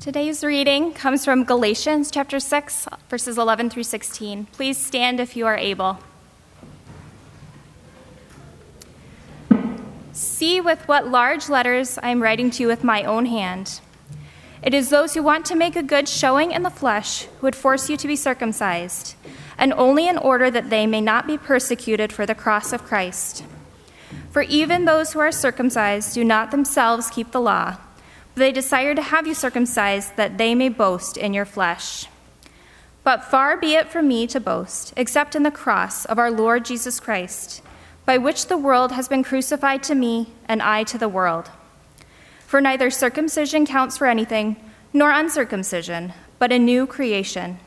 Today's reading comes from Galatians chapter 6, verses 11 through 16. Please stand if you are able. See with what large letters I am writing to you with my own hand. It is those who want to make a good showing in the flesh who would force you to be circumcised, and only in order that they may not be persecuted for the cross of Christ. For even those who are circumcised do not themselves keep the law they desire to have you circumcised that they may boast in your flesh. But far be it from me to boast, except in the cross of our Lord Jesus Christ, by which the world has been crucified to me and I to the world. For neither circumcision counts for anything, nor uncircumcision, but a new creation.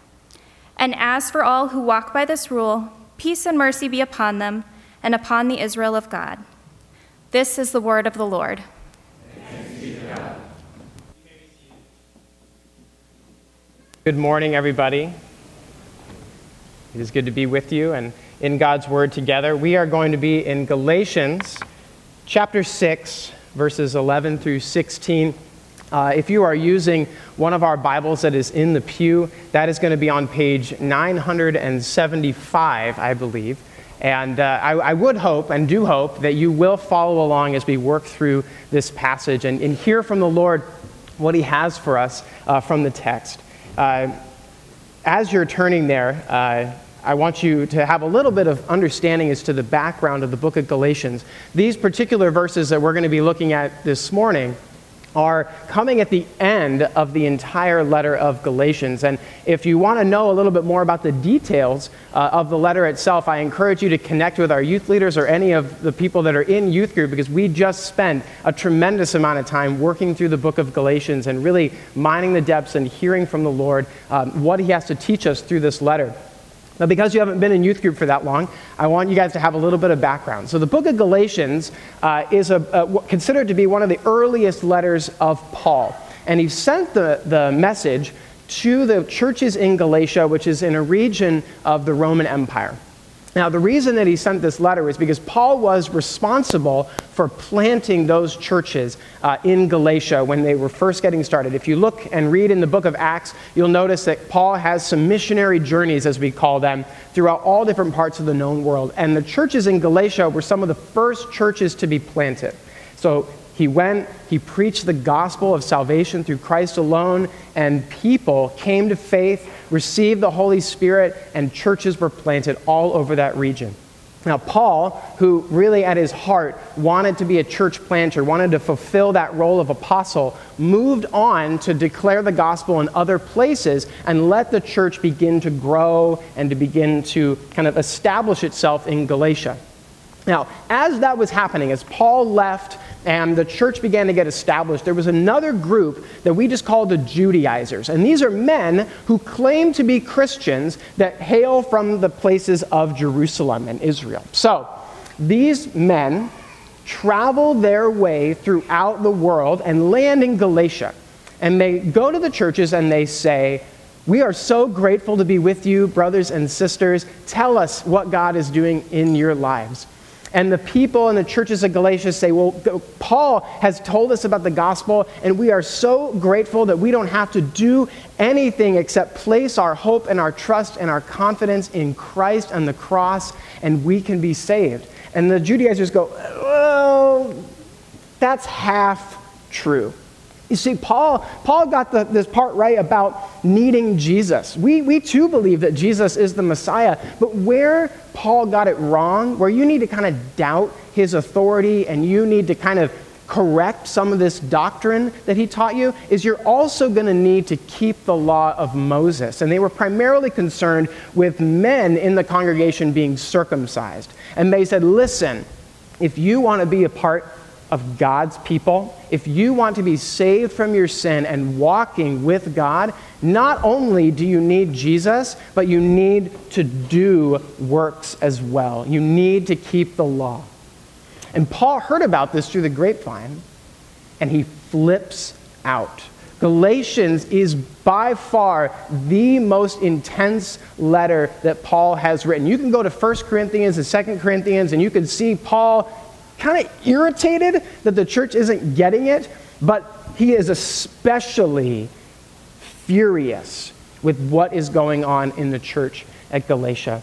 And as for all who walk by this rule, peace and mercy be upon them and upon the Israel of God. This is the word of the Lord. Good morning, everybody. It is good to be with you and in God's Word together. We are going to be in Galatians chapter 6, verses 11 through 16. Uh, if you are using one of our Bibles that is in the pew, that is going to be on page 975, I believe. And uh, I, I, would hope and do hope that you will follow along as we work through this passage and, and hear from the Lord what He has for us uh, from the text. Uh, as you're turning there, uh, I want you to have a little bit of understanding as to the background of the book of Galatians. These particular verses that we're going to be looking at this morning are coming at the end of the entire letter of Galatians. And if you want to know a little bit more about the details uh, of the letter itself, I encourage you to connect with our youth leaders or any of the people that are in youth group because we just spent a tremendous amount of time working through the book of Galatians and really mining the depths and hearing from the Lord um, what He has to teach us through this letter. Now, because you haven't been in youth group for that long, I want you guys to have a little bit of background. So, the book of Galatians uh, is a, a, considered to be one of the earliest letters of Paul. And he sent the, the message to the churches in Galatia, which is in a region of the Roman Empire. Now, the reason that he sent this letter is because Paul was responsible for planting those churches uh, in Galatia when they were first getting started. If you look and read in the book of Acts, you'll notice that Paul has some missionary journeys, as we call them, throughout all different parts of the known world. And the churches in Galatia were some of the first churches to be planted. So he went, he preached the gospel of salvation through Christ alone, and people came to faith, received the Holy Spirit, and churches were planted all over that region. Now, Paul, who really at his heart wanted to be a church planter, wanted to fulfill that role of apostle, moved on to declare the gospel in other places and let the church begin to grow and to begin to kind of establish itself in Galatia. Now, as that was happening, as Paul left and the church began to get established, there was another group that we just call the Judaizers. And these are men who claim to be Christians that hail from the places of Jerusalem and Israel. So, these men travel their way throughout the world and land in Galatia. And they go to the churches and they say, We are so grateful to be with you, brothers and sisters. Tell us what God is doing in your lives. And the people in the churches of Galatia say, Well, Paul has told us about the gospel, and we are so grateful that we don't have to do anything except place our hope and our trust and our confidence in Christ and the cross, and we can be saved. And the Judaizers go, Well, that's half true. You see, Paul, Paul got the, this part right about needing Jesus. We, we too believe that Jesus is the Messiah, but where Paul got it wrong, where you need to kind of doubt his authority and you need to kind of correct some of this doctrine that he taught you, is you're also going to need to keep the law of Moses. And they were primarily concerned with men in the congregation being circumcised. And they said, listen, if you want to be a part of God's people, if you want to be saved from your sin and walking with God, not only do you need Jesus, but you need to do works as well. You need to keep the law. And Paul heard about this through the grapevine, and he flips out. Galatians is by far the most intense letter that Paul has written. You can go to 1 Corinthians and 2 Corinthians, and you can see Paul kind of irritated that the church isn't getting it, but he is especially furious with what is going on in the church at Galatia.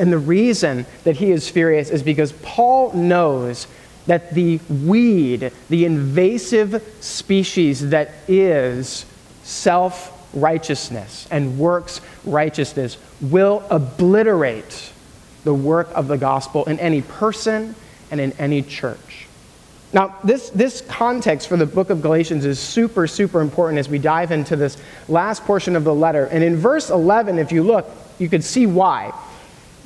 And the reason that he is furious is because Paul knows that the weed, the invasive species that is self righteousness and works righteousness, will obliterate the work of the gospel in any person and in any church. Now, this, this context for the book of Galatians is super, super important as we dive into this last portion of the letter. And in verse 11, if you look, you can see why.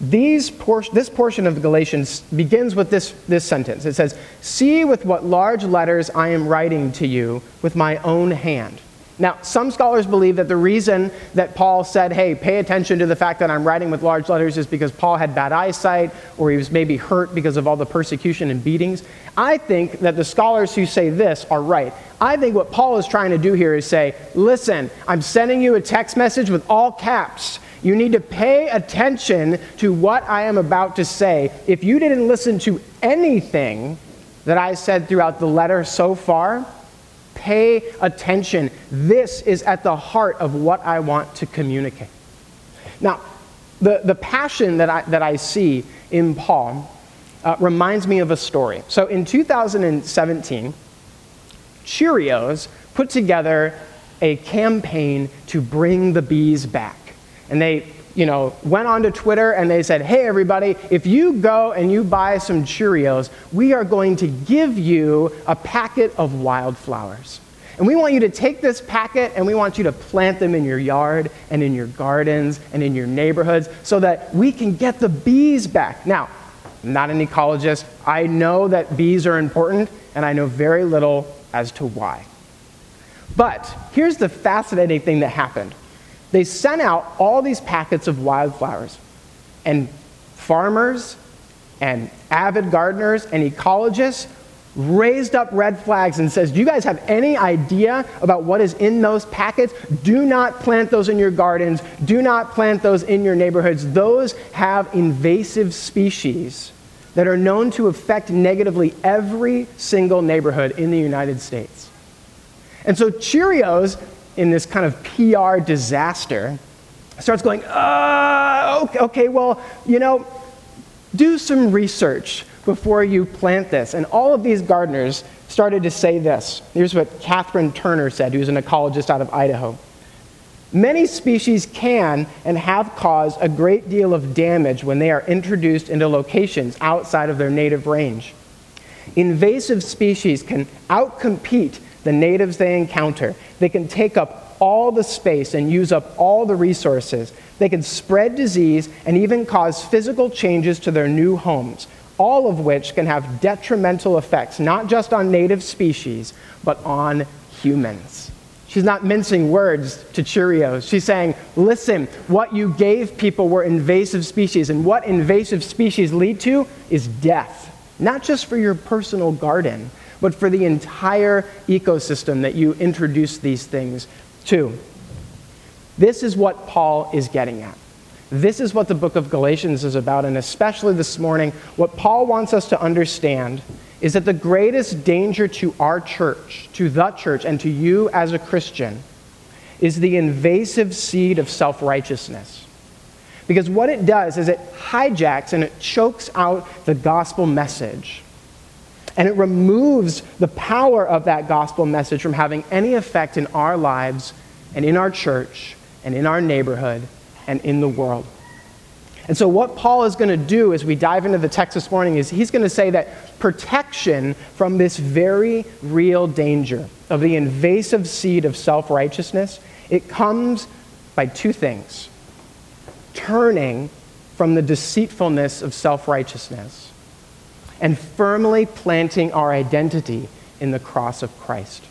These por- this portion of Galatians begins with this, this sentence. It says, See with what large letters I am writing to you with my own hand. Now, some scholars believe that the reason that Paul said, hey, pay attention to the fact that I'm writing with large letters is because Paul had bad eyesight or he was maybe hurt because of all the persecution and beatings. I think that the scholars who say this are right. I think what Paul is trying to do here is say, listen, I'm sending you a text message with all caps. You need to pay attention to what I am about to say. If you didn't listen to anything that I said throughout the letter so far, Pay attention. This is at the heart of what I want to communicate. Now, the, the passion that I, that I see in Paul uh, reminds me of a story. So in 2017, Cheerios put together a campaign to bring the bees back. And they you know, went onto Twitter and they said, hey, everybody, if you go and you buy some Cheerios, we are going to give you a packet of wildflowers. And we want you to take this packet and we want you to plant them in your yard and in your gardens and in your neighborhoods so that we can get the bees back. Now, I'm not an ecologist. I know that bees are important and I know very little as to why. But here's the fascinating thing that happened they sent out all these packets of wildflowers. And farmers and avid gardeners and ecologists raised up red flags and says, "Do you guys have any idea about what is in those packets? Do not plant those in your gardens. Do not plant those in your neighborhoods. Those have invasive species that are known to affect negatively every single neighborhood in the United States." And so Cheerios in this kind of PR disaster, starts going, uh, okay, okay, well, you know, do some research before you plant this. And all of these gardeners started to say this. Here's what Catherine Turner said, who's an ecologist out of Idaho. Many species can and have caused a great deal of damage when they are introduced into locations outside of their native range. Invasive species can outcompete the natives they encounter. They can take up all the space and use up all the resources. They can spread disease and even cause physical changes to their new homes, all of which can have detrimental effects, not just on native species, but on humans. She's not mincing words to Cheerios. She's saying, listen, what you gave people were invasive species, and what invasive species lead to is death, not just for your personal garden, but for the entire ecosystem that you introduce these things to. This is what Paul is getting at. This is what the book of Galatians is about, and especially this morning, what Paul wants us to understand is that the greatest danger to our church, to the church, and to you as a Christian is the invasive seed of self righteousness. Because what it does is it hijacks and it chokes out the gospel message. And it removes the power of that gospel message from having any effect in our lives and in our church and in our neighborhood and in the world. And so, what Paul is going to do as we dive into the text this morning is he's going to say that protection from this very real danger of the invasive seed of self righteousness, it comes by two things turning from the deceitfulness of self righteousness and firmly planting our identity in the cross of Christ.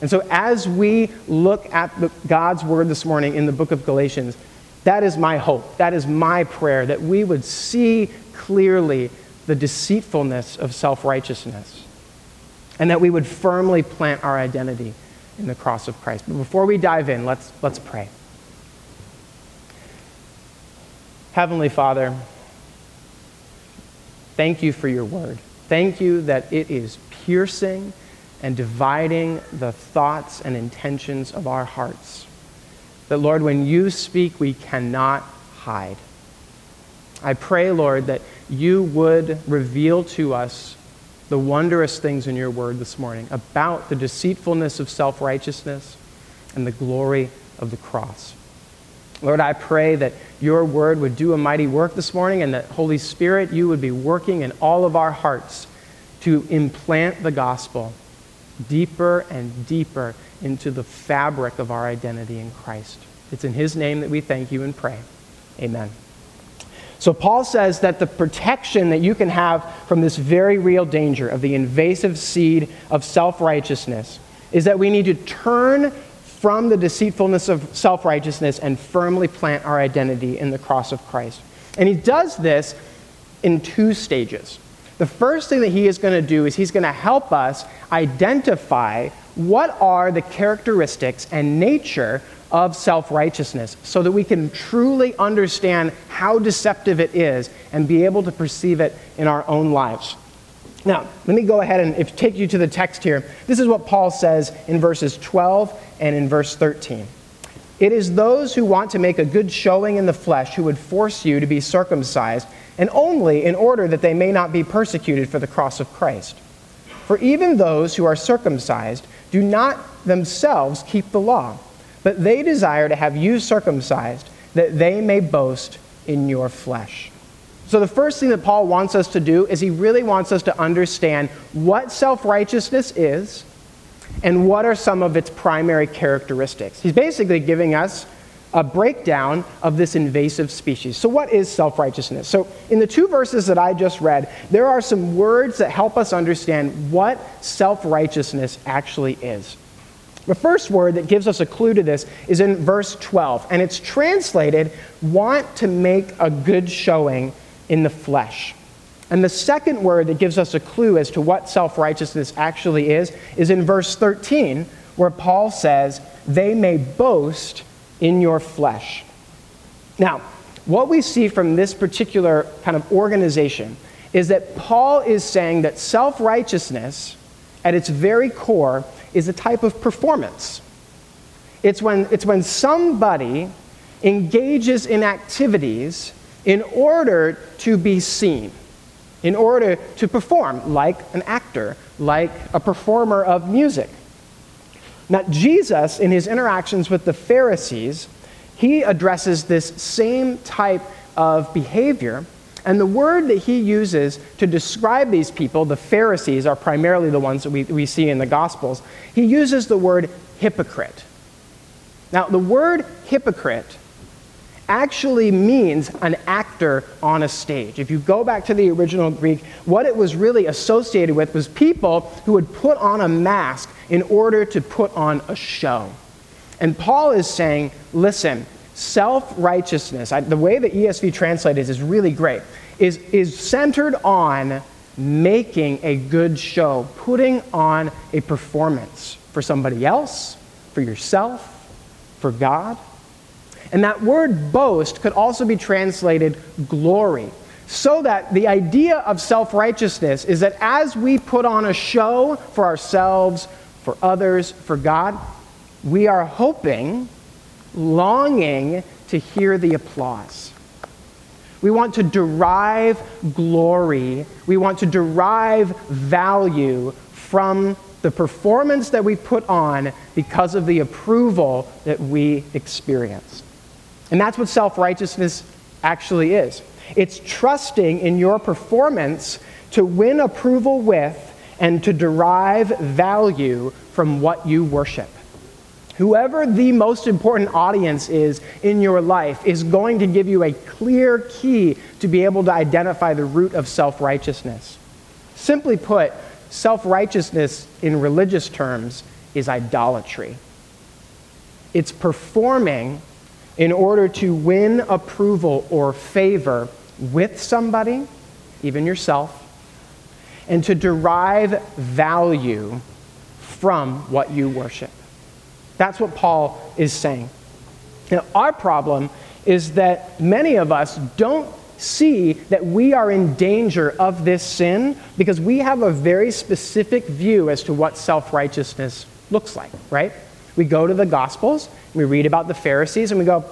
And so, as we look at the, God's word this morning in the book of Galatians, that is my hope. That is my prayer that we would see clearly the deceitfulness of self righteousness and that we would firmly plant our identity in the cross of Christ. But before we dive in, let's, let's pray. Heavenly Father, Thank you for your word. Thank you that it is piercing and dividing the thoughts and intentions of our hearts. That, Lord, when you speak, we cannot hide. I pray, Lord, that you would reveal to us the wondrous things in your word this morning about the deceitfulness of self righteousness and the glory of the cross. Lord, I pray that your word would do a mighty work this morning and that, Holy Spirit, you would be working in all of our hearts to implant the gospel deeper and deeper into the fabric of our identity in Christ. It's in his name that we thank you and pray. Amen. So, Paul says that the protection that you can have from this very real danger of the invasive seed of self righteousness is that we need to turn from the deceitfulness of self righteousness and firmly plant our identity in the cross of Christ. And he does this in two stages. The first thing that he is going to do is he's going to help us identify what are the characteristics and nature of self righteousness so that we can truly understand how deceptive it is and be able to perceive it in our own lives. Now, let me go ahead and if, take you to the text here. This is what Paul says in verses 12 and in verse 13. It is those who want to make a good showing in the flesh who would force you to be circumcised, and only in order that they may not be persecuted for the cross of Christ. For even those who are circumcised do not themselves keep the law but they desire to have you circumcised, that they may boast in your flesh. So, the first thing that Paul wants us to do is he really wants us to understand what self righteousness is and what are some of its primary characteristics. He's basically giving us a breakdown of this invasive species. So, what is self righteousness? So, in the two verses that I just read, there are some words that help us understand what self righteousness actually is. The first word that gives us a clue to this is in verse 12, and it's translated, want to make a good showing in the flesh. And the second word that gives us a clue as to what self righteousness actually is is in verse 13, where Paul says, They may boast in your flesh. Now, what we see from this particular kind of organization is that Paul is saying that self righteousness, at its very core, is a type of performance. It's when, it's when somebody engages in activities in order to be seen, in order to perform, like an actor, like a performer of music. Now, Jesus, in his interactions with the Pharisees, he addresses this same type of behavior and the word that he uses to describe these people, the Pharisees are primarily the ones that we, we see in the Gospels, he uses the word hypocrite. Now, the word hypocrite actually means an actor on a stage. If you go back to the original Greek, what it was really associated with was people who would put on a mask in order to put on a show. And Paul is saying, listen, self righteousness, the way the ESV translates is really great, is, is centered on making a good show, putting on a performance for somebody else, for yourself, for God. And that word boast could also be translated glory. So that the idea of self righteousness is that as we put on a show for ourselves, for others, for God, we are hoping longing to hear the applause. We want to derive glory. We want to derive value from the performance that we put on because of the approval that we experience. And that's what self righteousness actually is it's trusting in your performance to win approval with and to derive value from what you worship. Whoever the most important audience is in your life is going to give you a clear key to be able to identify the root of self righteousness. Simply put, self righteousness in religious terms is idolatry. It's performing in order to win approval or favor with somebody, even yourself, and to derive value from what you worship. That's what Paul is saying. Now, our problem is that many of us don't see that we are in danger of this sin because we have a very specific view as to what self righteousness looks like, right? We go to the Gospels, we read about the Pharisees, and we go,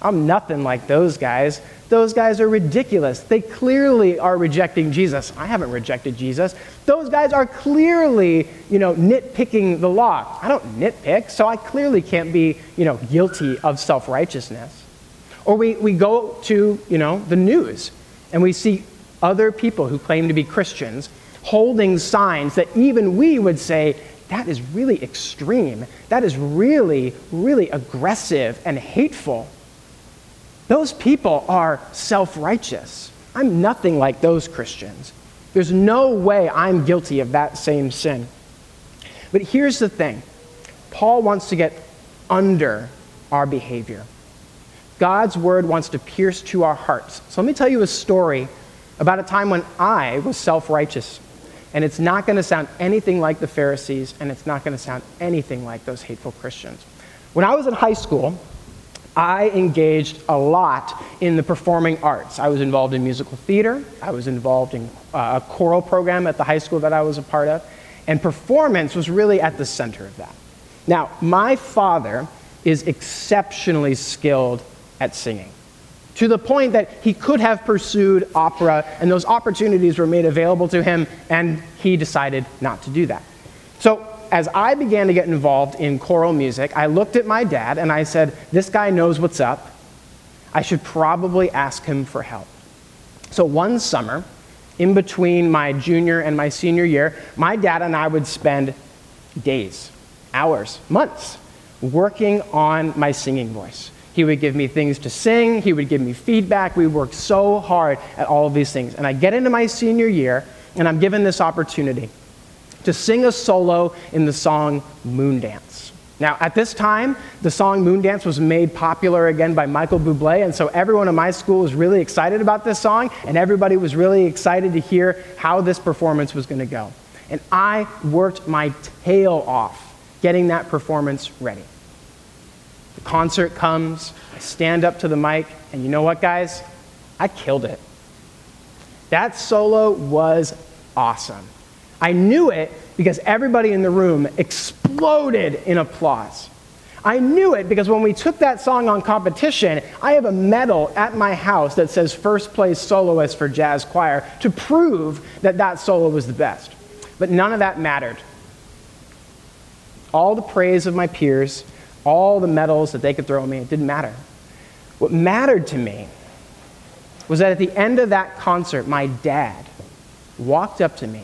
I'm nothing like those guys. Those guys are ridiculous. They clearly are rejecting Jesus. I haven't rejected Jesus. Those guys are clearly, you know, nitpicking the law. I don't nitpick, so I clearly can't be, you know, guilty of self-righteousness. Or we, we go to, you know, the news and we see other people who claim to be Christians holding signs that even we would say, that is really extreme. That is really, really aggressive and hateful. Those people are self righteous. I'm nothing like those Christians. There's no way I'm guilty of that same sin. But here's the thing Paul wants to get under our behavior. God's word wants to pierce to our hearts. So let me tell you a story about a time when I was self righteous. And it's not going to sound anything like the Pharisees, and it's not going to sound anything like those hateful Christians. When I was in high school, I engaged a lot in the performing arts. I was involved in musical theater, I was involved in uh, a choral program at the high school that I was a part of, and performance was really at the center of that. Now, my father is exceptionally skilled at singing. To the point that he could have pursued opera, and those opportunities were made available to him, and he decided not to do that. So, as I began to get involved in choral music, I looked at my dad and I said, This guy knows what's up. I should probably ask him for help. So, one summer, in between my junior and my senior year, my dad and I would spend days, hours, months working on my singing voice. He would give me things to sing, he would give me feedback. We worked so hard at all of these things. And I get into my senior year, and I'm given this opportunity to sing a solo in the song Moondance. Now, at this time, the song Moondance was made popular again by Michael Bublé, and so everyone in my school was really excited about this song, and everybody was really excited to hear how this performance was going to go. And I worked my tail off getting that performance ready. Concert comes, I stand up to the mic, and you know what, guys? I killed it. That solo was awesome. I knew it because everybody in the room exploded in applause. I knew it because when we took that song on competition, I have a medal at my house that says first place soloist for jazz choir to prove that that solo was the best. But none of that mattered. All the praise of my peers all the medals that they could throw at me, it didn't matter. What mattered to me was that at the end of that concert, my dad walked up to me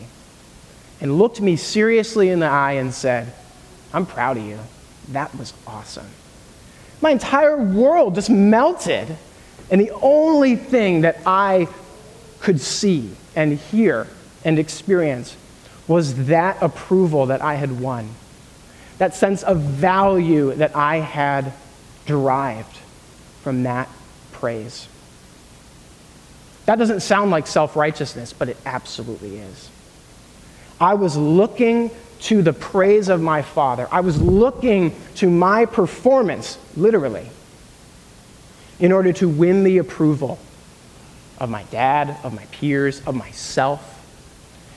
and looked me seriously in the eye and said, I'm proud of you. That was awesome. My entire world just melted. And the only thing that I could see and hear and experience was that approval that I had won that sense of value that I had derived from that praise. That doesn't sound like self righteousness, but it absolutely is. I was looking to the praise of my Father, I was looking to my performance, literally, in order to win the approval of my dad, of my peers, of myself.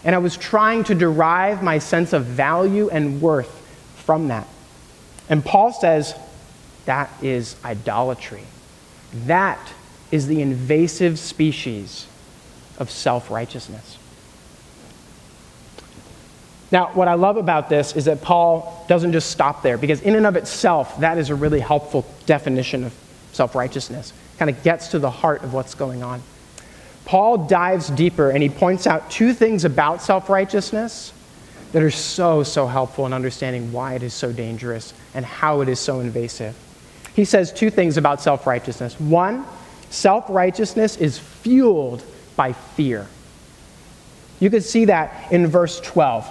And I was trying to derive my sense of value and worth from that. And Paul says that is idolatry. That is the invasive species of self righteousness. Now, what I love about this is that Paul doesn't just stop there, because in and of itself, that is a really helpful definition of self righteousness. Kind of gets to the heart of what's going on. Paul dives deeper and he points out two things about self righteousness that are so, so helpful in understanding why it is so dangerous and how it is so invasive. He says two things about self righteousness. One, self righteousness is fueled by fear. You could see that in verse 12.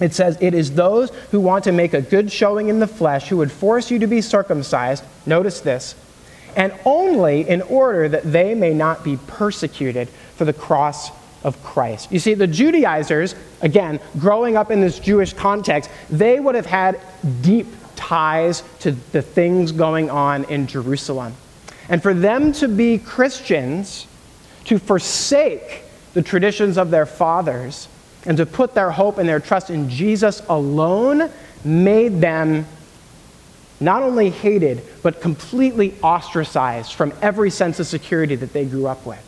It says, It is those who want to make a good showing in the flesh who would force you to be circumcised. Notice this. And only in order that they may not be persecuted for the cross of Christ. You see, the Judaizers, again, growing up in this Jewish context, they would have had deep ties to the things going on in Jerusalem. And for them to be Christians, to forsake the traditions of their fathers, and to put their hope and their trust in Jesus alone made them not only hated, but completely ostracized from every sense of security that they grew up with.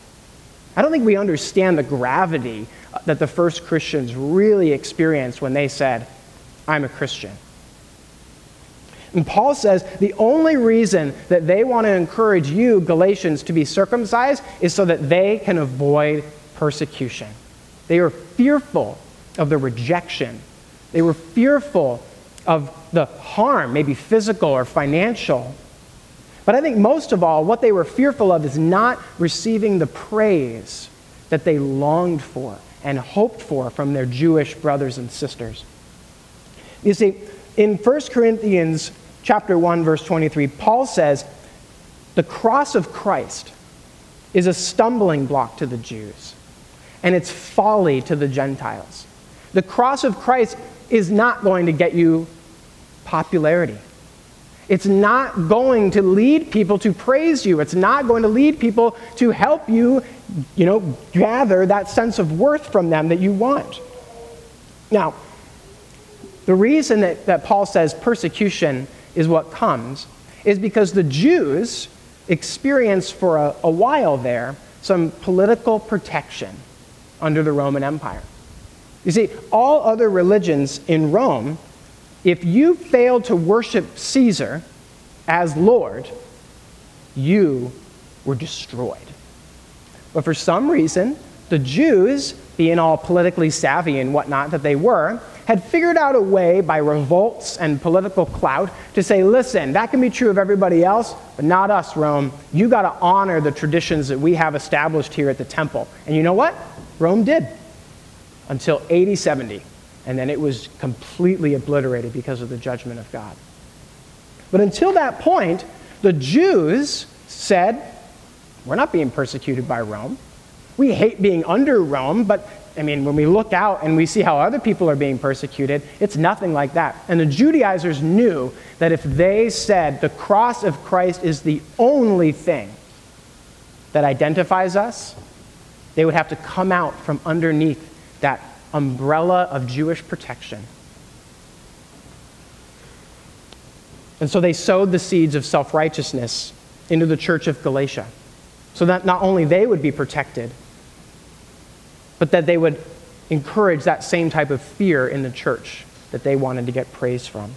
I don't think we understand the gravity that the first Christians really experienced when they said, I'm a Christian. And Paul says the only reason that they want to encourage you, Galatians, to be circumcised is so that they can avoid persecution. They were fearful of the rejection, they were fearful of the harm, maybe physical or financial. But I think most of all, what they were fearful of is not receiving the praise that they longed for and hoped for from their Jewish brothers and sisters. You see, in 1 Corinthians chapter 1 verse 23, Paul says, "The cross of Christ is a stumbling block to the Jews, and it's folly to the Gentiles." The cross of Christ is not going to get you popularity. It's not going to lead people to praise you. It's not going to lead people to help you, you know, gather that sense of worth from them that you want. Now, the reason that, that Paul says persecution is what comes is because the Jews experienced for a, a while there some political protection under the Roman Empire. You see, all other religions in Rome if you failed to worship Caesar as Lord, you were destroyed. But for some reason, the Jews, being all politically savvy and whatnot that they were, had figured out a way by revolts and political clout to say, listen, that can be true of everybody else, but not us, Rome. You got to honor the traditions that we have established here at the temple. And you know what? Rome did until AD 70 and then it was completely obliterated because of the judgment of God. But until that point, the Jews said, We're not being persecuted by Rome. We hate being under Rome, but I mean, when we look out and we see how other people are being persecuted, it's nothing like that. And the Judaizers knew that if they said the cross of Christ is the only thing that identifies us, they would have to come out from underneath that umbrella of Jewish protection. And so they sowed the seeds of self righteousness into the church of Galatia so that not only they would be protected, but that they would encourage that same type of fear in the church that they wanted to get praise from.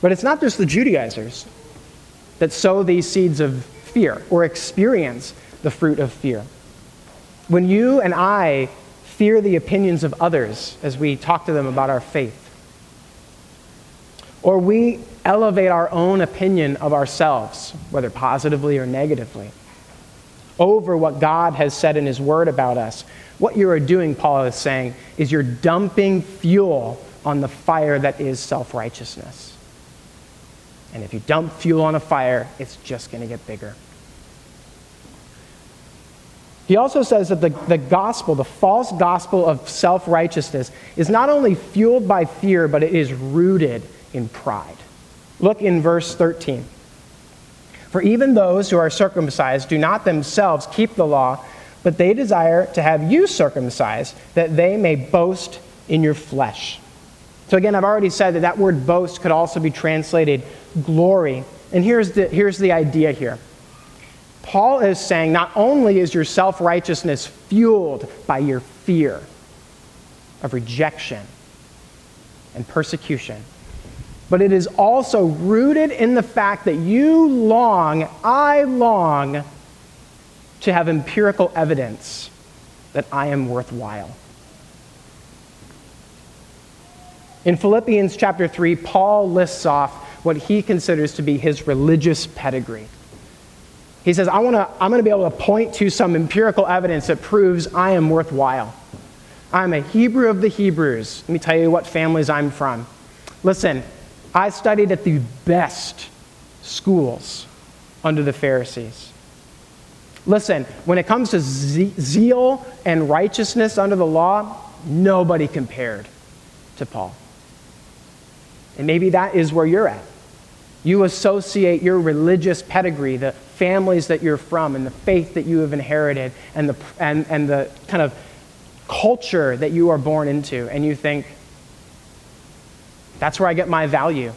But it's not just the Judaizers that sow these seeds of fear or experience the fruit of fear. When you and I fear the opinions of others as we talk to them about our faith. Or we elevate our own opinion of ourselves, whether positively or negatively, over what God has said in His Word about us. What you are doing, Paul is saying, is you're dumping fuel on the fire that is self righteousness. And if you dump fuel on a fire, it's just going to get bigger. He also says that the, the gospel, the false gospel of self righteousness, is not only fueled by fear, but it is rooted in pride. Look in verse 13. For even those who are circumcised do not themselves keep the law, but they desire to have you circumcised, that they may boast in your flesh. So, again, I've already said that that word boast could also be translated glory. And here's the, here's the idea here Paul is saying not only is your self righteousness fueled by your fear of rejection and persecution, but it is also rooted in the fact that you long, I long, to have empirical evidence that I am worthwhile. In Philippians chapter 3, Paul lists off what he considers to be his religious pedigree. He says, I wanna, I'm going to be able to point to some empirical evidence that proves I am worthwhile. I'm a Hebrew of the Hebrews. Let me tell you what families I'm from. Listen, I studied at the best schools under the Pharisees. Listen, when it comes to zeal and righteousness under the law, nobody compared to Paul. And maybe that is where you're at. You associate your religious pedigree, the families that you're from, and the faith that you have inherited, and the, and, and the kind of culture that you are born into, and you think, that's where I get my value.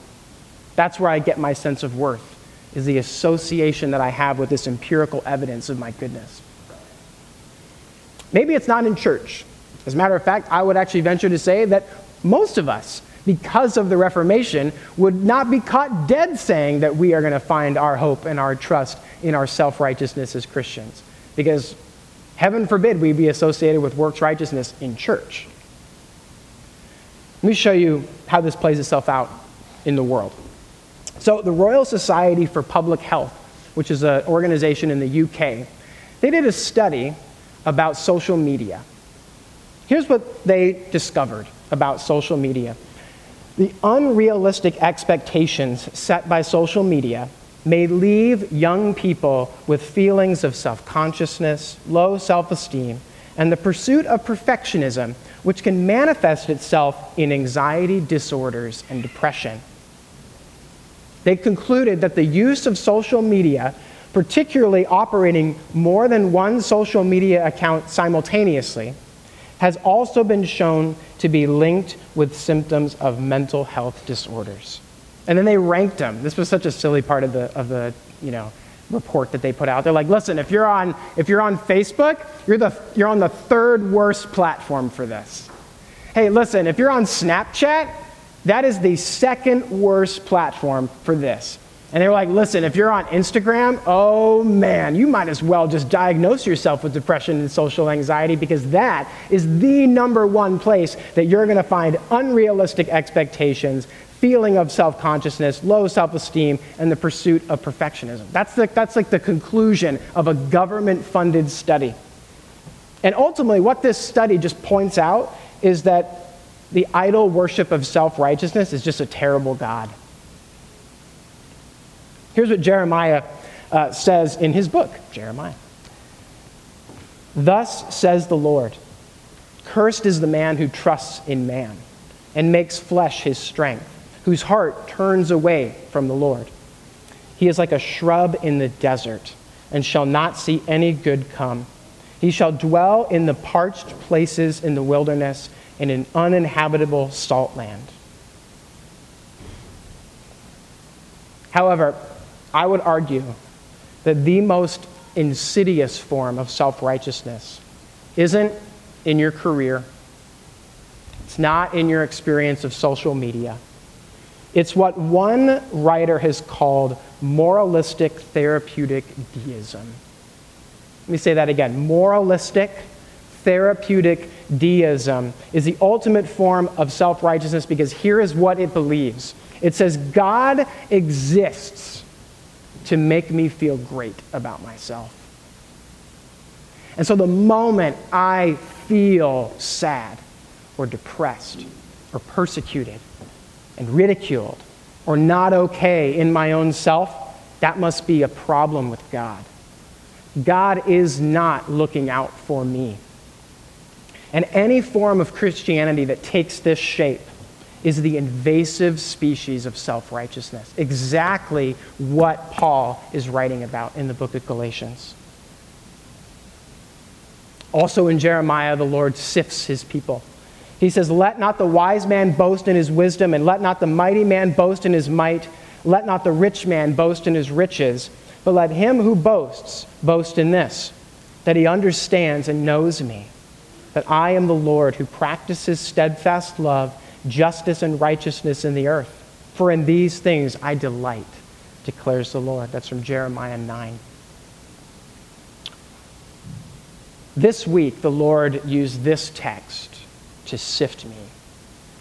That's where I get my sense of worth, is the association that I have with this empirical evidence of my goodness. Maybe it's not in church. As a matter of fact, I would actually venture to say that most of us, because of the Reformation, would not be caught dead saying that we are going to find our hope and our trust in our self righteousness as Christians. Because heaven forbid we be associated with works righteousness in church. Let me show you how this plays itself out in the world. So, the Royal Society for Public Health, which is an organization in the UK, they did a study about social media. Here's what they discovered about social media the unrealistic expectations set by social media may leave young people with feelings of self consciousness, low self esteem, and the pursuit of perfectionism, which can manifest itself in anxiety disorders and depression. They concluded that the use of social media, particularly operating more than one social media account simultaneously, has also been shown to be linked with symptoms of mental health disorders. And then they ranked them. This was such a silly part of the, of the you know, report that they put out. They're like, listen, if you're on, if you're on Facebook, you're, the, you're on the third worst platform for this. Hey, listen, if you're on Snapchat, that is the second worst platform for this. And they were like, listen, if you're on Instagram, oh man, you might as well just diagnose yourself with depression and social anxiety because that is the number one place that you're going to find unrealistic expectations, feeling of self consciousness, low self esteem, and the pursuit of perfectionism. That's, the, that's like the conclusion of a government funded study. And ultimately, what this study just points out is that the idol worship of self righteousness is just a terrible God. Here's what Jeremiah uh, says in his book, Jeremiah. Thus says the Lord Cursed is the man who trusts in man and makes flesh his strength, whose heart turns away from the Lord. He is like a shrub in the desert and shall not see any good come. He shall dwell in the parched places in the wilderness in an uninhabitable salt land. However, I would argue that the most insidious form of self righteousness isn't in your career, it's not in your experience of social media. It's what one writer has called moralistic therapeutic deism. Let me say that again. Moralistic therapeutic deism is the ultimate form of self righteousness because here is what it believes it says, God exists to make me feel great about myself. And so the moment I feel sad or depressed or persecuted and ridiculed or not okay in my own self, that must be a problem with God. God is not looking out for me. And any form of Christianity that takes this shape is the invasive species of self righteousness. Exactly what Paul is writing about in the book of Galatians. Also in Jeremiah, the Lord sifts his people. He says, Let not the wise man boast in his wisdom, and let not the mighty man boast in his might, let not the rich man boast in his riches, but let him who boasts boast in this, that he understands and knows me, that I am the Lord who practices steadfast love justice and righteousness in the earth. For in these things I delight, declares the Lord. That's from Jeremiah 9. This week, the Lord used this text to sift me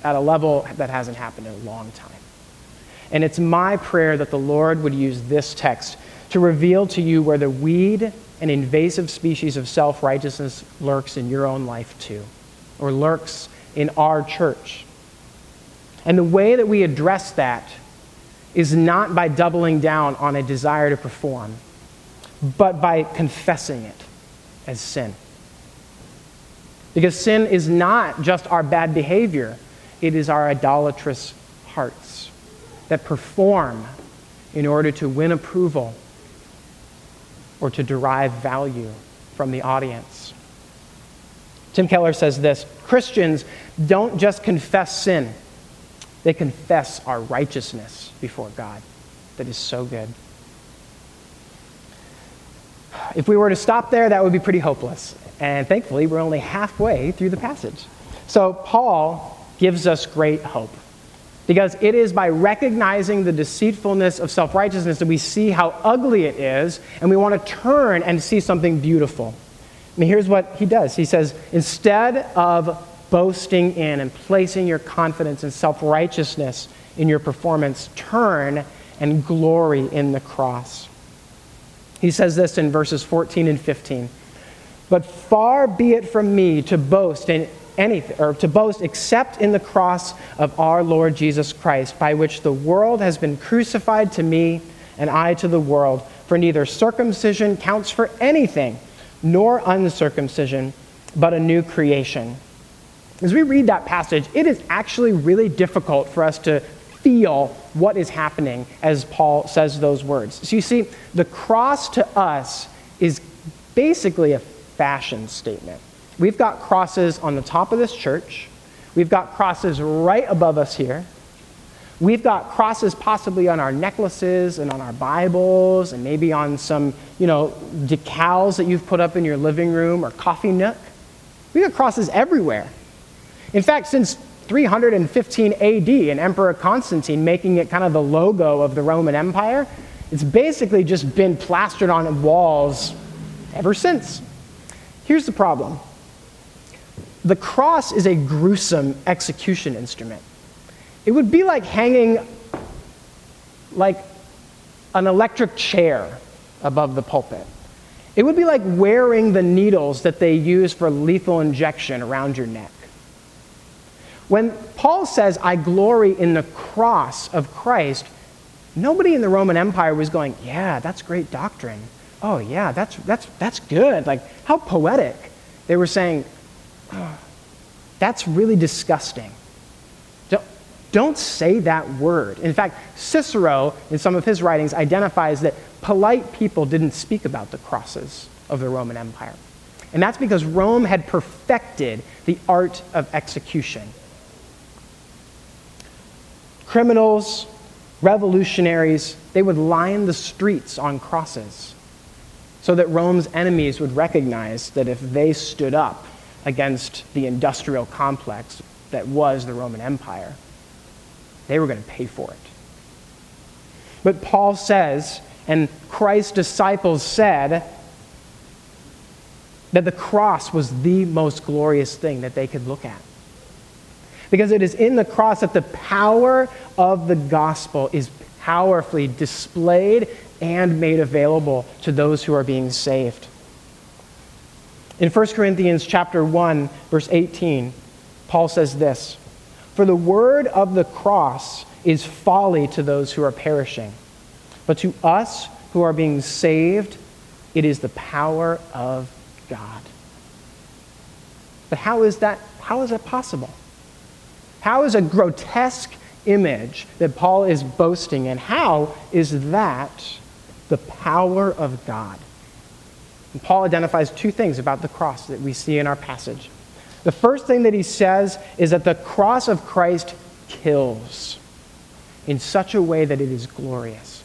at a level that hasn't happened in a long time. And it's my prayer that the Lord would use this text to reveal to you where the weed and invasive species of self righteousness lurks in your own life, too, or lurks in our church. And the way that we address that is not by doubling down on a desire to perform, but by confessing it as sin. Because sin is not just our bad behavior, it is our idolatrous hearts that perform in order to win approval or to derive value from the audience. Tim Keller says this Christians don't just confess sin, they confess our righteousness before God. That is so good. If we were to stop there, that would be pretty hopeless. And thankfully, we're only halfway through the passage. So, Paul gives us great hope. Because it is by recognizing the deceitfulness of self righteousness that we see how ugly it is, and we want to turn and see something beautiful. I mean, here's what he does He says, instead of boasting in and placing your confidence and self righteousness in your performance, turn and glory in the cross. He says this in verses 14 and 15. But far be it from me to boast in anything, or to boast except in the cross of our Lord Jesus Christ, by which the world has been crucified to me and I to the world. For neither circumcision counts for anything, nor uncircumcision, but a new creation. As we read that passage, it is actually really difficult for us to feel what is happening as Paul says those words. So you see, the cross to us is basically a fashion statement. We've got crosses on the top of this church. We've got crosses right above us here. We've got crosses possibly on our necklaces and on our Bibles and maybe on some, you know, decals that you've put up in your living room or coffee nook. We've got crosses everywhere. In fact, since 315 AD and Emperor Constantine making it kind of the logo of the Roman Empire, it's basically just been plastered on walls ever since. Here's the problem the cross is a gruesome execution instrument. It would be like hanging like an electric chair above the pulpit. It would be like wearing the needles that they use for lethal injection around your neck. When Paul says, I glory in the cross of Christ, nobody in the Roman Empire was going, Yeah, that's great doctrine. Oh, yeah, that's, that's, that's good. Like, how poetic. They were saying, that's really disgusting. Don't, don't say that word. In fact, Cicero, in some of his writings, identifies that polite people didn't speak about the crosses of the Roman Empire. And that's because Rome had perfected the art of execution. Criminals, revolutionaries, they would line the streets on crosses so that Rome's enemies would recognize that if they stood up against the industrial complex that was the Roman Empire. They were going to pay for it. But Paul says, and Christ's disciples said, that the cross was the most glorious thing that they could look at. Because it is in the cross that the power of the gospel is powerfully displayed and made available to those who are being saved. In 1 Corinthians chapter 1, verse 18, Paul says this For the word of the cross is folly to those who are perishing, but to us who are being saved, it is the power of God. But how is that, how is that possible? How is a grotesque image that Paul is boasting in, how is that the power of God? And Paul identifies two things about the cross that we see in our passage. The first thing that he says is that the cross of Christ kills in such a way that it is glorious.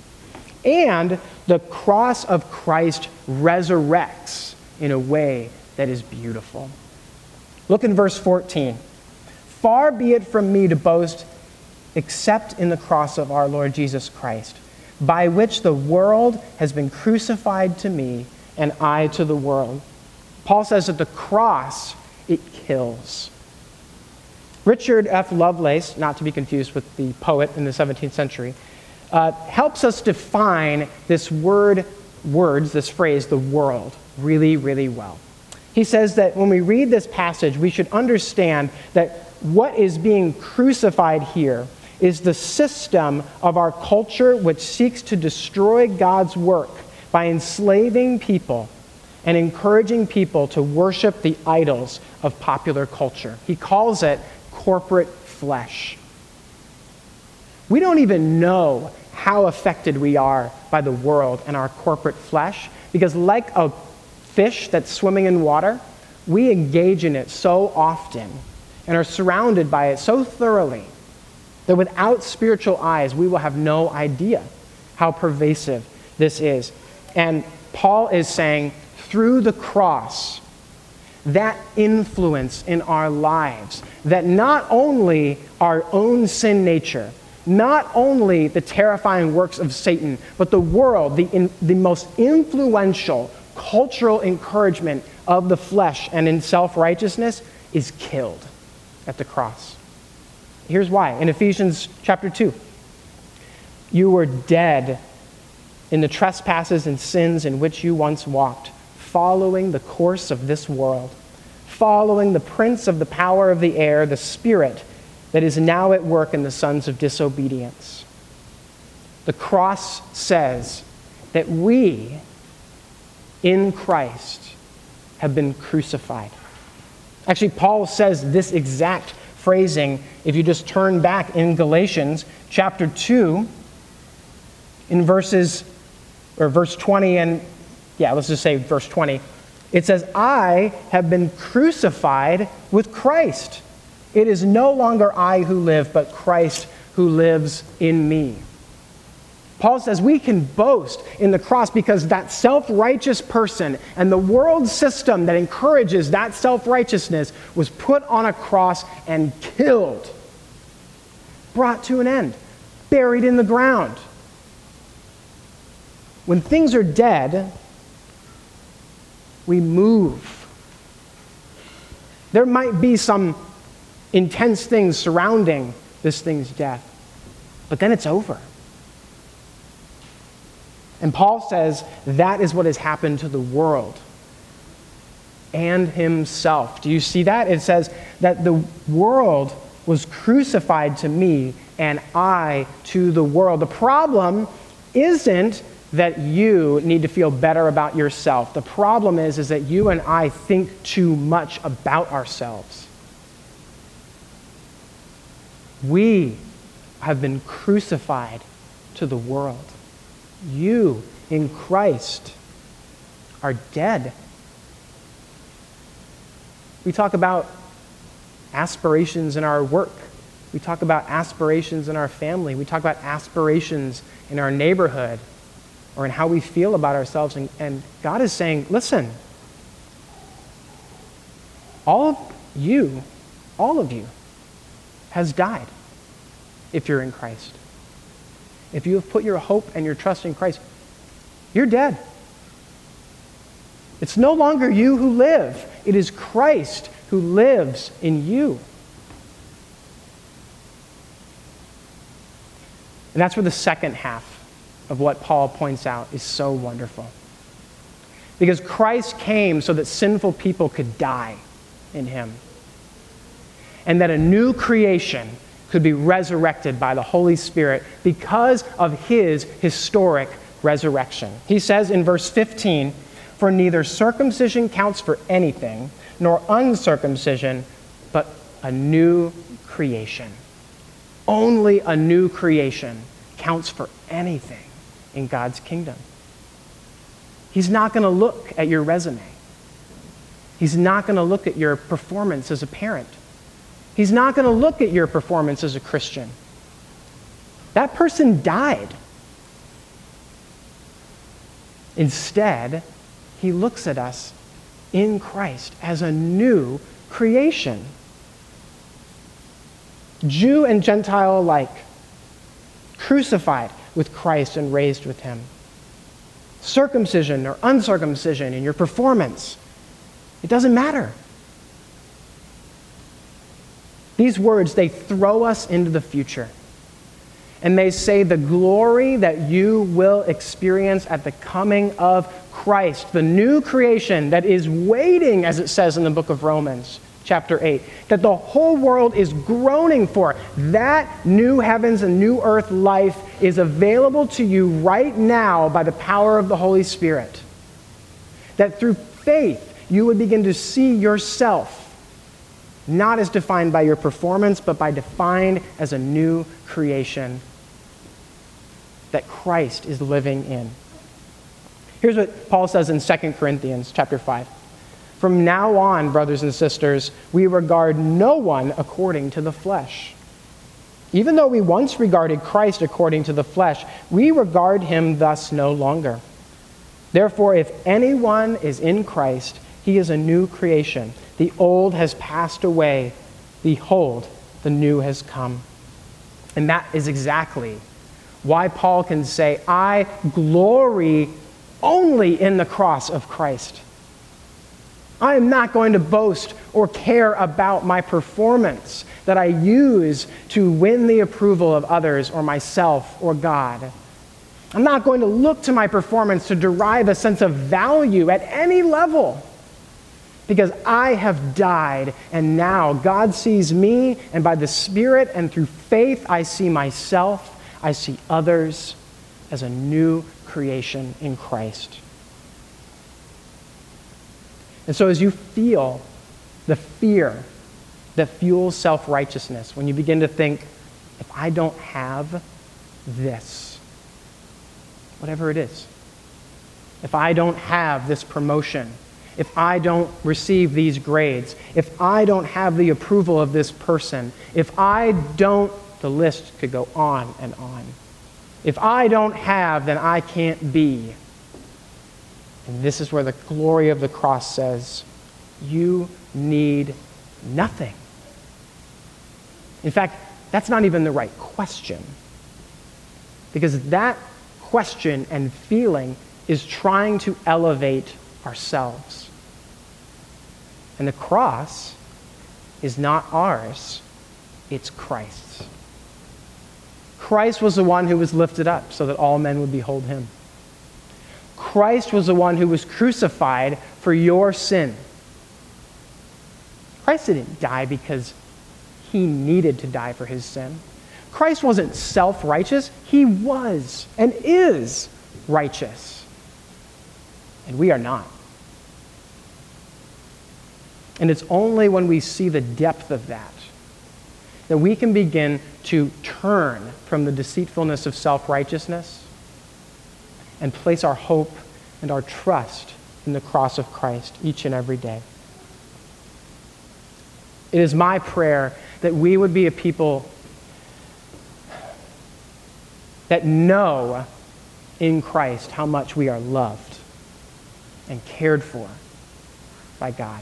And the cross of Christ resurrects in a way that is beautiful. Look in verse 14. Far be it from me to boast except in the cross of our Lord Jesus Christ, by which the world has been crucified to me and I to the world. Paul says that the cross, it kills. Richard F. Lovelace, not to be confused with the poet in the 17th century, uh, helps us define this word, words, this phrase, the world, really, really well. He says that when we read this passage, we should understand that what is being crucified here is the system of our culture which seeks to destroy God's work by enslaving people and encouraging people to worship the idols of popular culture. He calls it corporate flesh. We don't even know how affected we are by the world and our corporate flesh. Because, like a fish that's swimming in water, we engage in it so often and are surrounded by it so thoroughly that without spiritual eyes, we will have no idea how pervasive this is. And Paul is saying, through the cross, that influence in our lives, that not only our own sin nature, not only the terrifying works of Satan, but the world, the, in, the most influential cultural encouragement of the flesh and in self righteousness is killed at the cross. Here's why. In Ephesians chapter 2, you were dead in the trespasses and sins in which you once walked, following the course of this world, following the prince of the power of the air, the spirit that is now at work in the sons of disobedience. The cross says that we, in Christ, have been crucified. Actually, Paul says this exact phrasing if you just turn back in Galatians chapter 2, in verses, or verse 20, and yeah, let's just say verse 20. It says, I have been crucified with Christ. It is no longer I who live, but Christ who lives in me. Paul says we can boast in the cross because that self righteous person and the world system that encourages that self righteousness was put on a cross and killed, brought to an end, buried in the ground. When things are dead, we move. There might be some intense things surrounding this thing's death. But then it's over. And Paul says that is what has happened to the world and himself. Do you see that? It says that the world was crucified to me and I to the world. The problem isn't that you need to feel better about yourself. The problem is, is that you and I think too much about ourselves. We have been crucified to the world. You in Christ are dead. We talk about aspirations in our work. We talk about aspirations in our family. We talk about aspirations in our neighborhood or in how we feel about ourselves. And, and God is saying, listen, all of you, all of you, has died if you're in Christ. If you have put your hope and your trust in Christ, you're dead. It's no longer you who live, it is Christ who lives in you. And that's where the second half of what Paul points out is so wonderful. Because Christ came so that sinful people could die in him and that a new creation could be resurrected by the Holy Spirit because of his historic resurrection. He says in verse 15, For neither circumcision counts for anything, nor uncircumcision, but a new creation. Only a new creation counts for anything in God's kingdom. He's not going to look at your resume. He's not going to look at your performance as a parent. He's not going to look at your performance as a Christian. That person died. Instead, he looks at us in Christ as a new creation. Jew and Gentile alike, crucified with Christ and raised with him. Circumcision or uncircumcision in your performance, it doesn't matter. These words, they throw us into the future. And they say the glory that you will experience at the coming of Christ, the new creation that is waiting, as it says in the book of Romans, chapter 8, that the whole world is groaning for. That new heavens and new earth life is available to you right now by the power of the Holy Spirit. That through faith, you would begin to see yourself not as defined by your performance, but by defined as a new creation. that Christ is living in. Here's what Paul says in 2 Corinthians chapter 5. From now on, brothers and sisters, we regard no one according to the flesh. Even though we once regarded Christ according to the flesh, we regard him thus no longer. Therefore, if anyone is in Christ, he is a new creation. The old has passed away. Behold, the new has come. And that is exactly why Paul can say, I glory only in the cross of Christ. I am not going to boast or care about my performance that I use to win the approval of others or myself or God. I'm not going to look to my performance to derive a sense of value at any level because I have died and now God sees me, and by the Spirit and through faith, I see myself, I see others as a new creation in Christ. And so, as you feel the fear that fuels self righteousness, when you begin to think, if I don't have this, whatever it is, if I don't have this promotion, if I don't receive these grades, if I don't have the approval of this person, if I don't, the list could go on and on. If I don't have, then I can't be. And this is where the glory of the cross says, You need nothing. In fact, that's not even the right question. Because that question and feeling is trying to elevate ourselves. And the cross is not ours, it's Christ's. Christ was the one who was lifted up so that all men would behold him. Christ was the one who was crucified for your sin. Christ didn't die because he needed to die for his sin. Christ wasn't self righteous, he was and is righteous. And we are not. And it's only when we see the depth of that that we can begin to turn from the deceitfulness of self righteousness and place our hope and our trust in the cross of Christ each and every day. It is my prayer that we would be a people that know in Christ how much we are loved and cared for by God.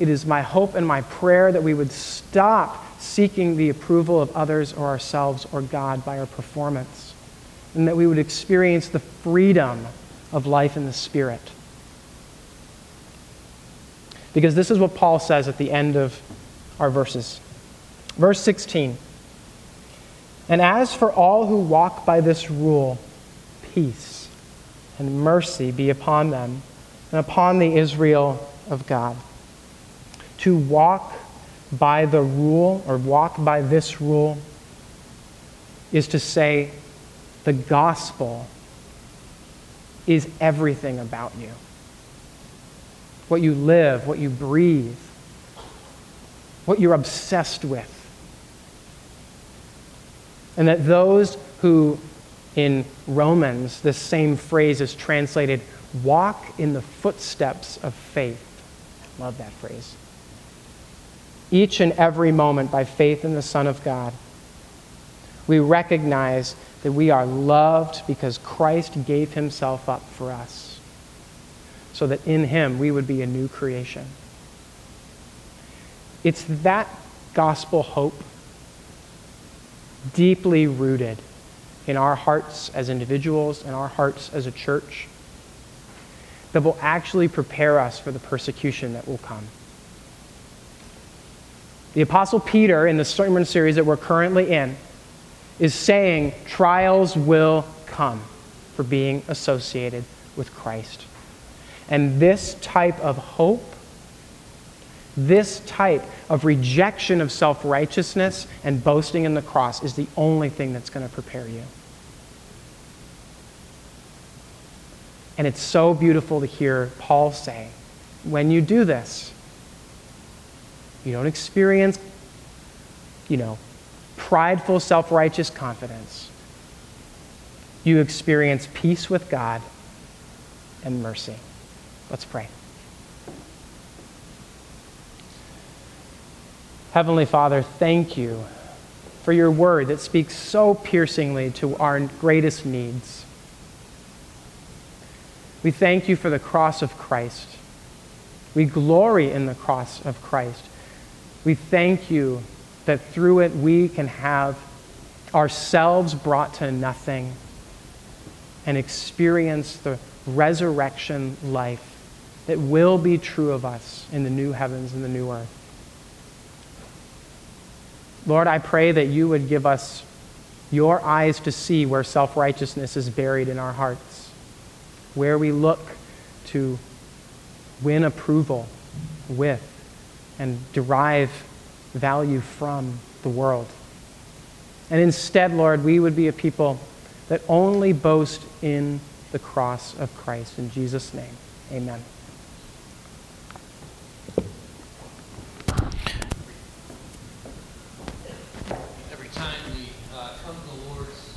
It is my hope and my prayer that we would stop seeking the approval of others or ourselves or God by our performance, and that we would experience the freedom of life in the Spirit. Because this is what Paul says at the end of our verses. Verse 16 And as for all who walk by this rule, peace and mercy be upon them and upon the Israel of God. To walk by the rule or walk by this rule is to say the gospel is everything about you. What you live, what you breathe, what you're obsessed with. And that those who, in Romans, this same phrase is translated, walk in the footsteps of faith. Love that phrase each and every moment by faith in the Son of God. We recognize that we are loved because Christ gave himself up for us, so that in him we would be a new creation. It's that gospel hope, deeply rooted in our hearts as individuals and our hearts as a church, that will actually prepare us for the persecution that will come. The Apostle Peter, in the sermon series that we're currently in, is saying trials will come for being associated with Christ. And this type of hope, this type of rejection of self righteousness and boasting in the cross is the only thing that's going to prepare you. And it's so beautiful to hear Paul say, when you do this, you don't experience, you know, prideful, self righteous confidence. you experience peace with God and mercy. Let's pray. Heavenly Father, thank you for your word that speaks so piercingly to our greatest needs. We thank you for the cross of Christ. We glory in the cross of Christ. We thank you that through it we can have ourselves brought to nothing and experience the resurrection life that will be true of us in the new heavens and the new earth. Lord, I pray that you would give us your eyes to see where self righteousness is buried in our hearts, where we look to win approval with and derive value from the world. And instead, Lord, we would be a people that only boast in the cross of Christ. In Jesus' name, amen.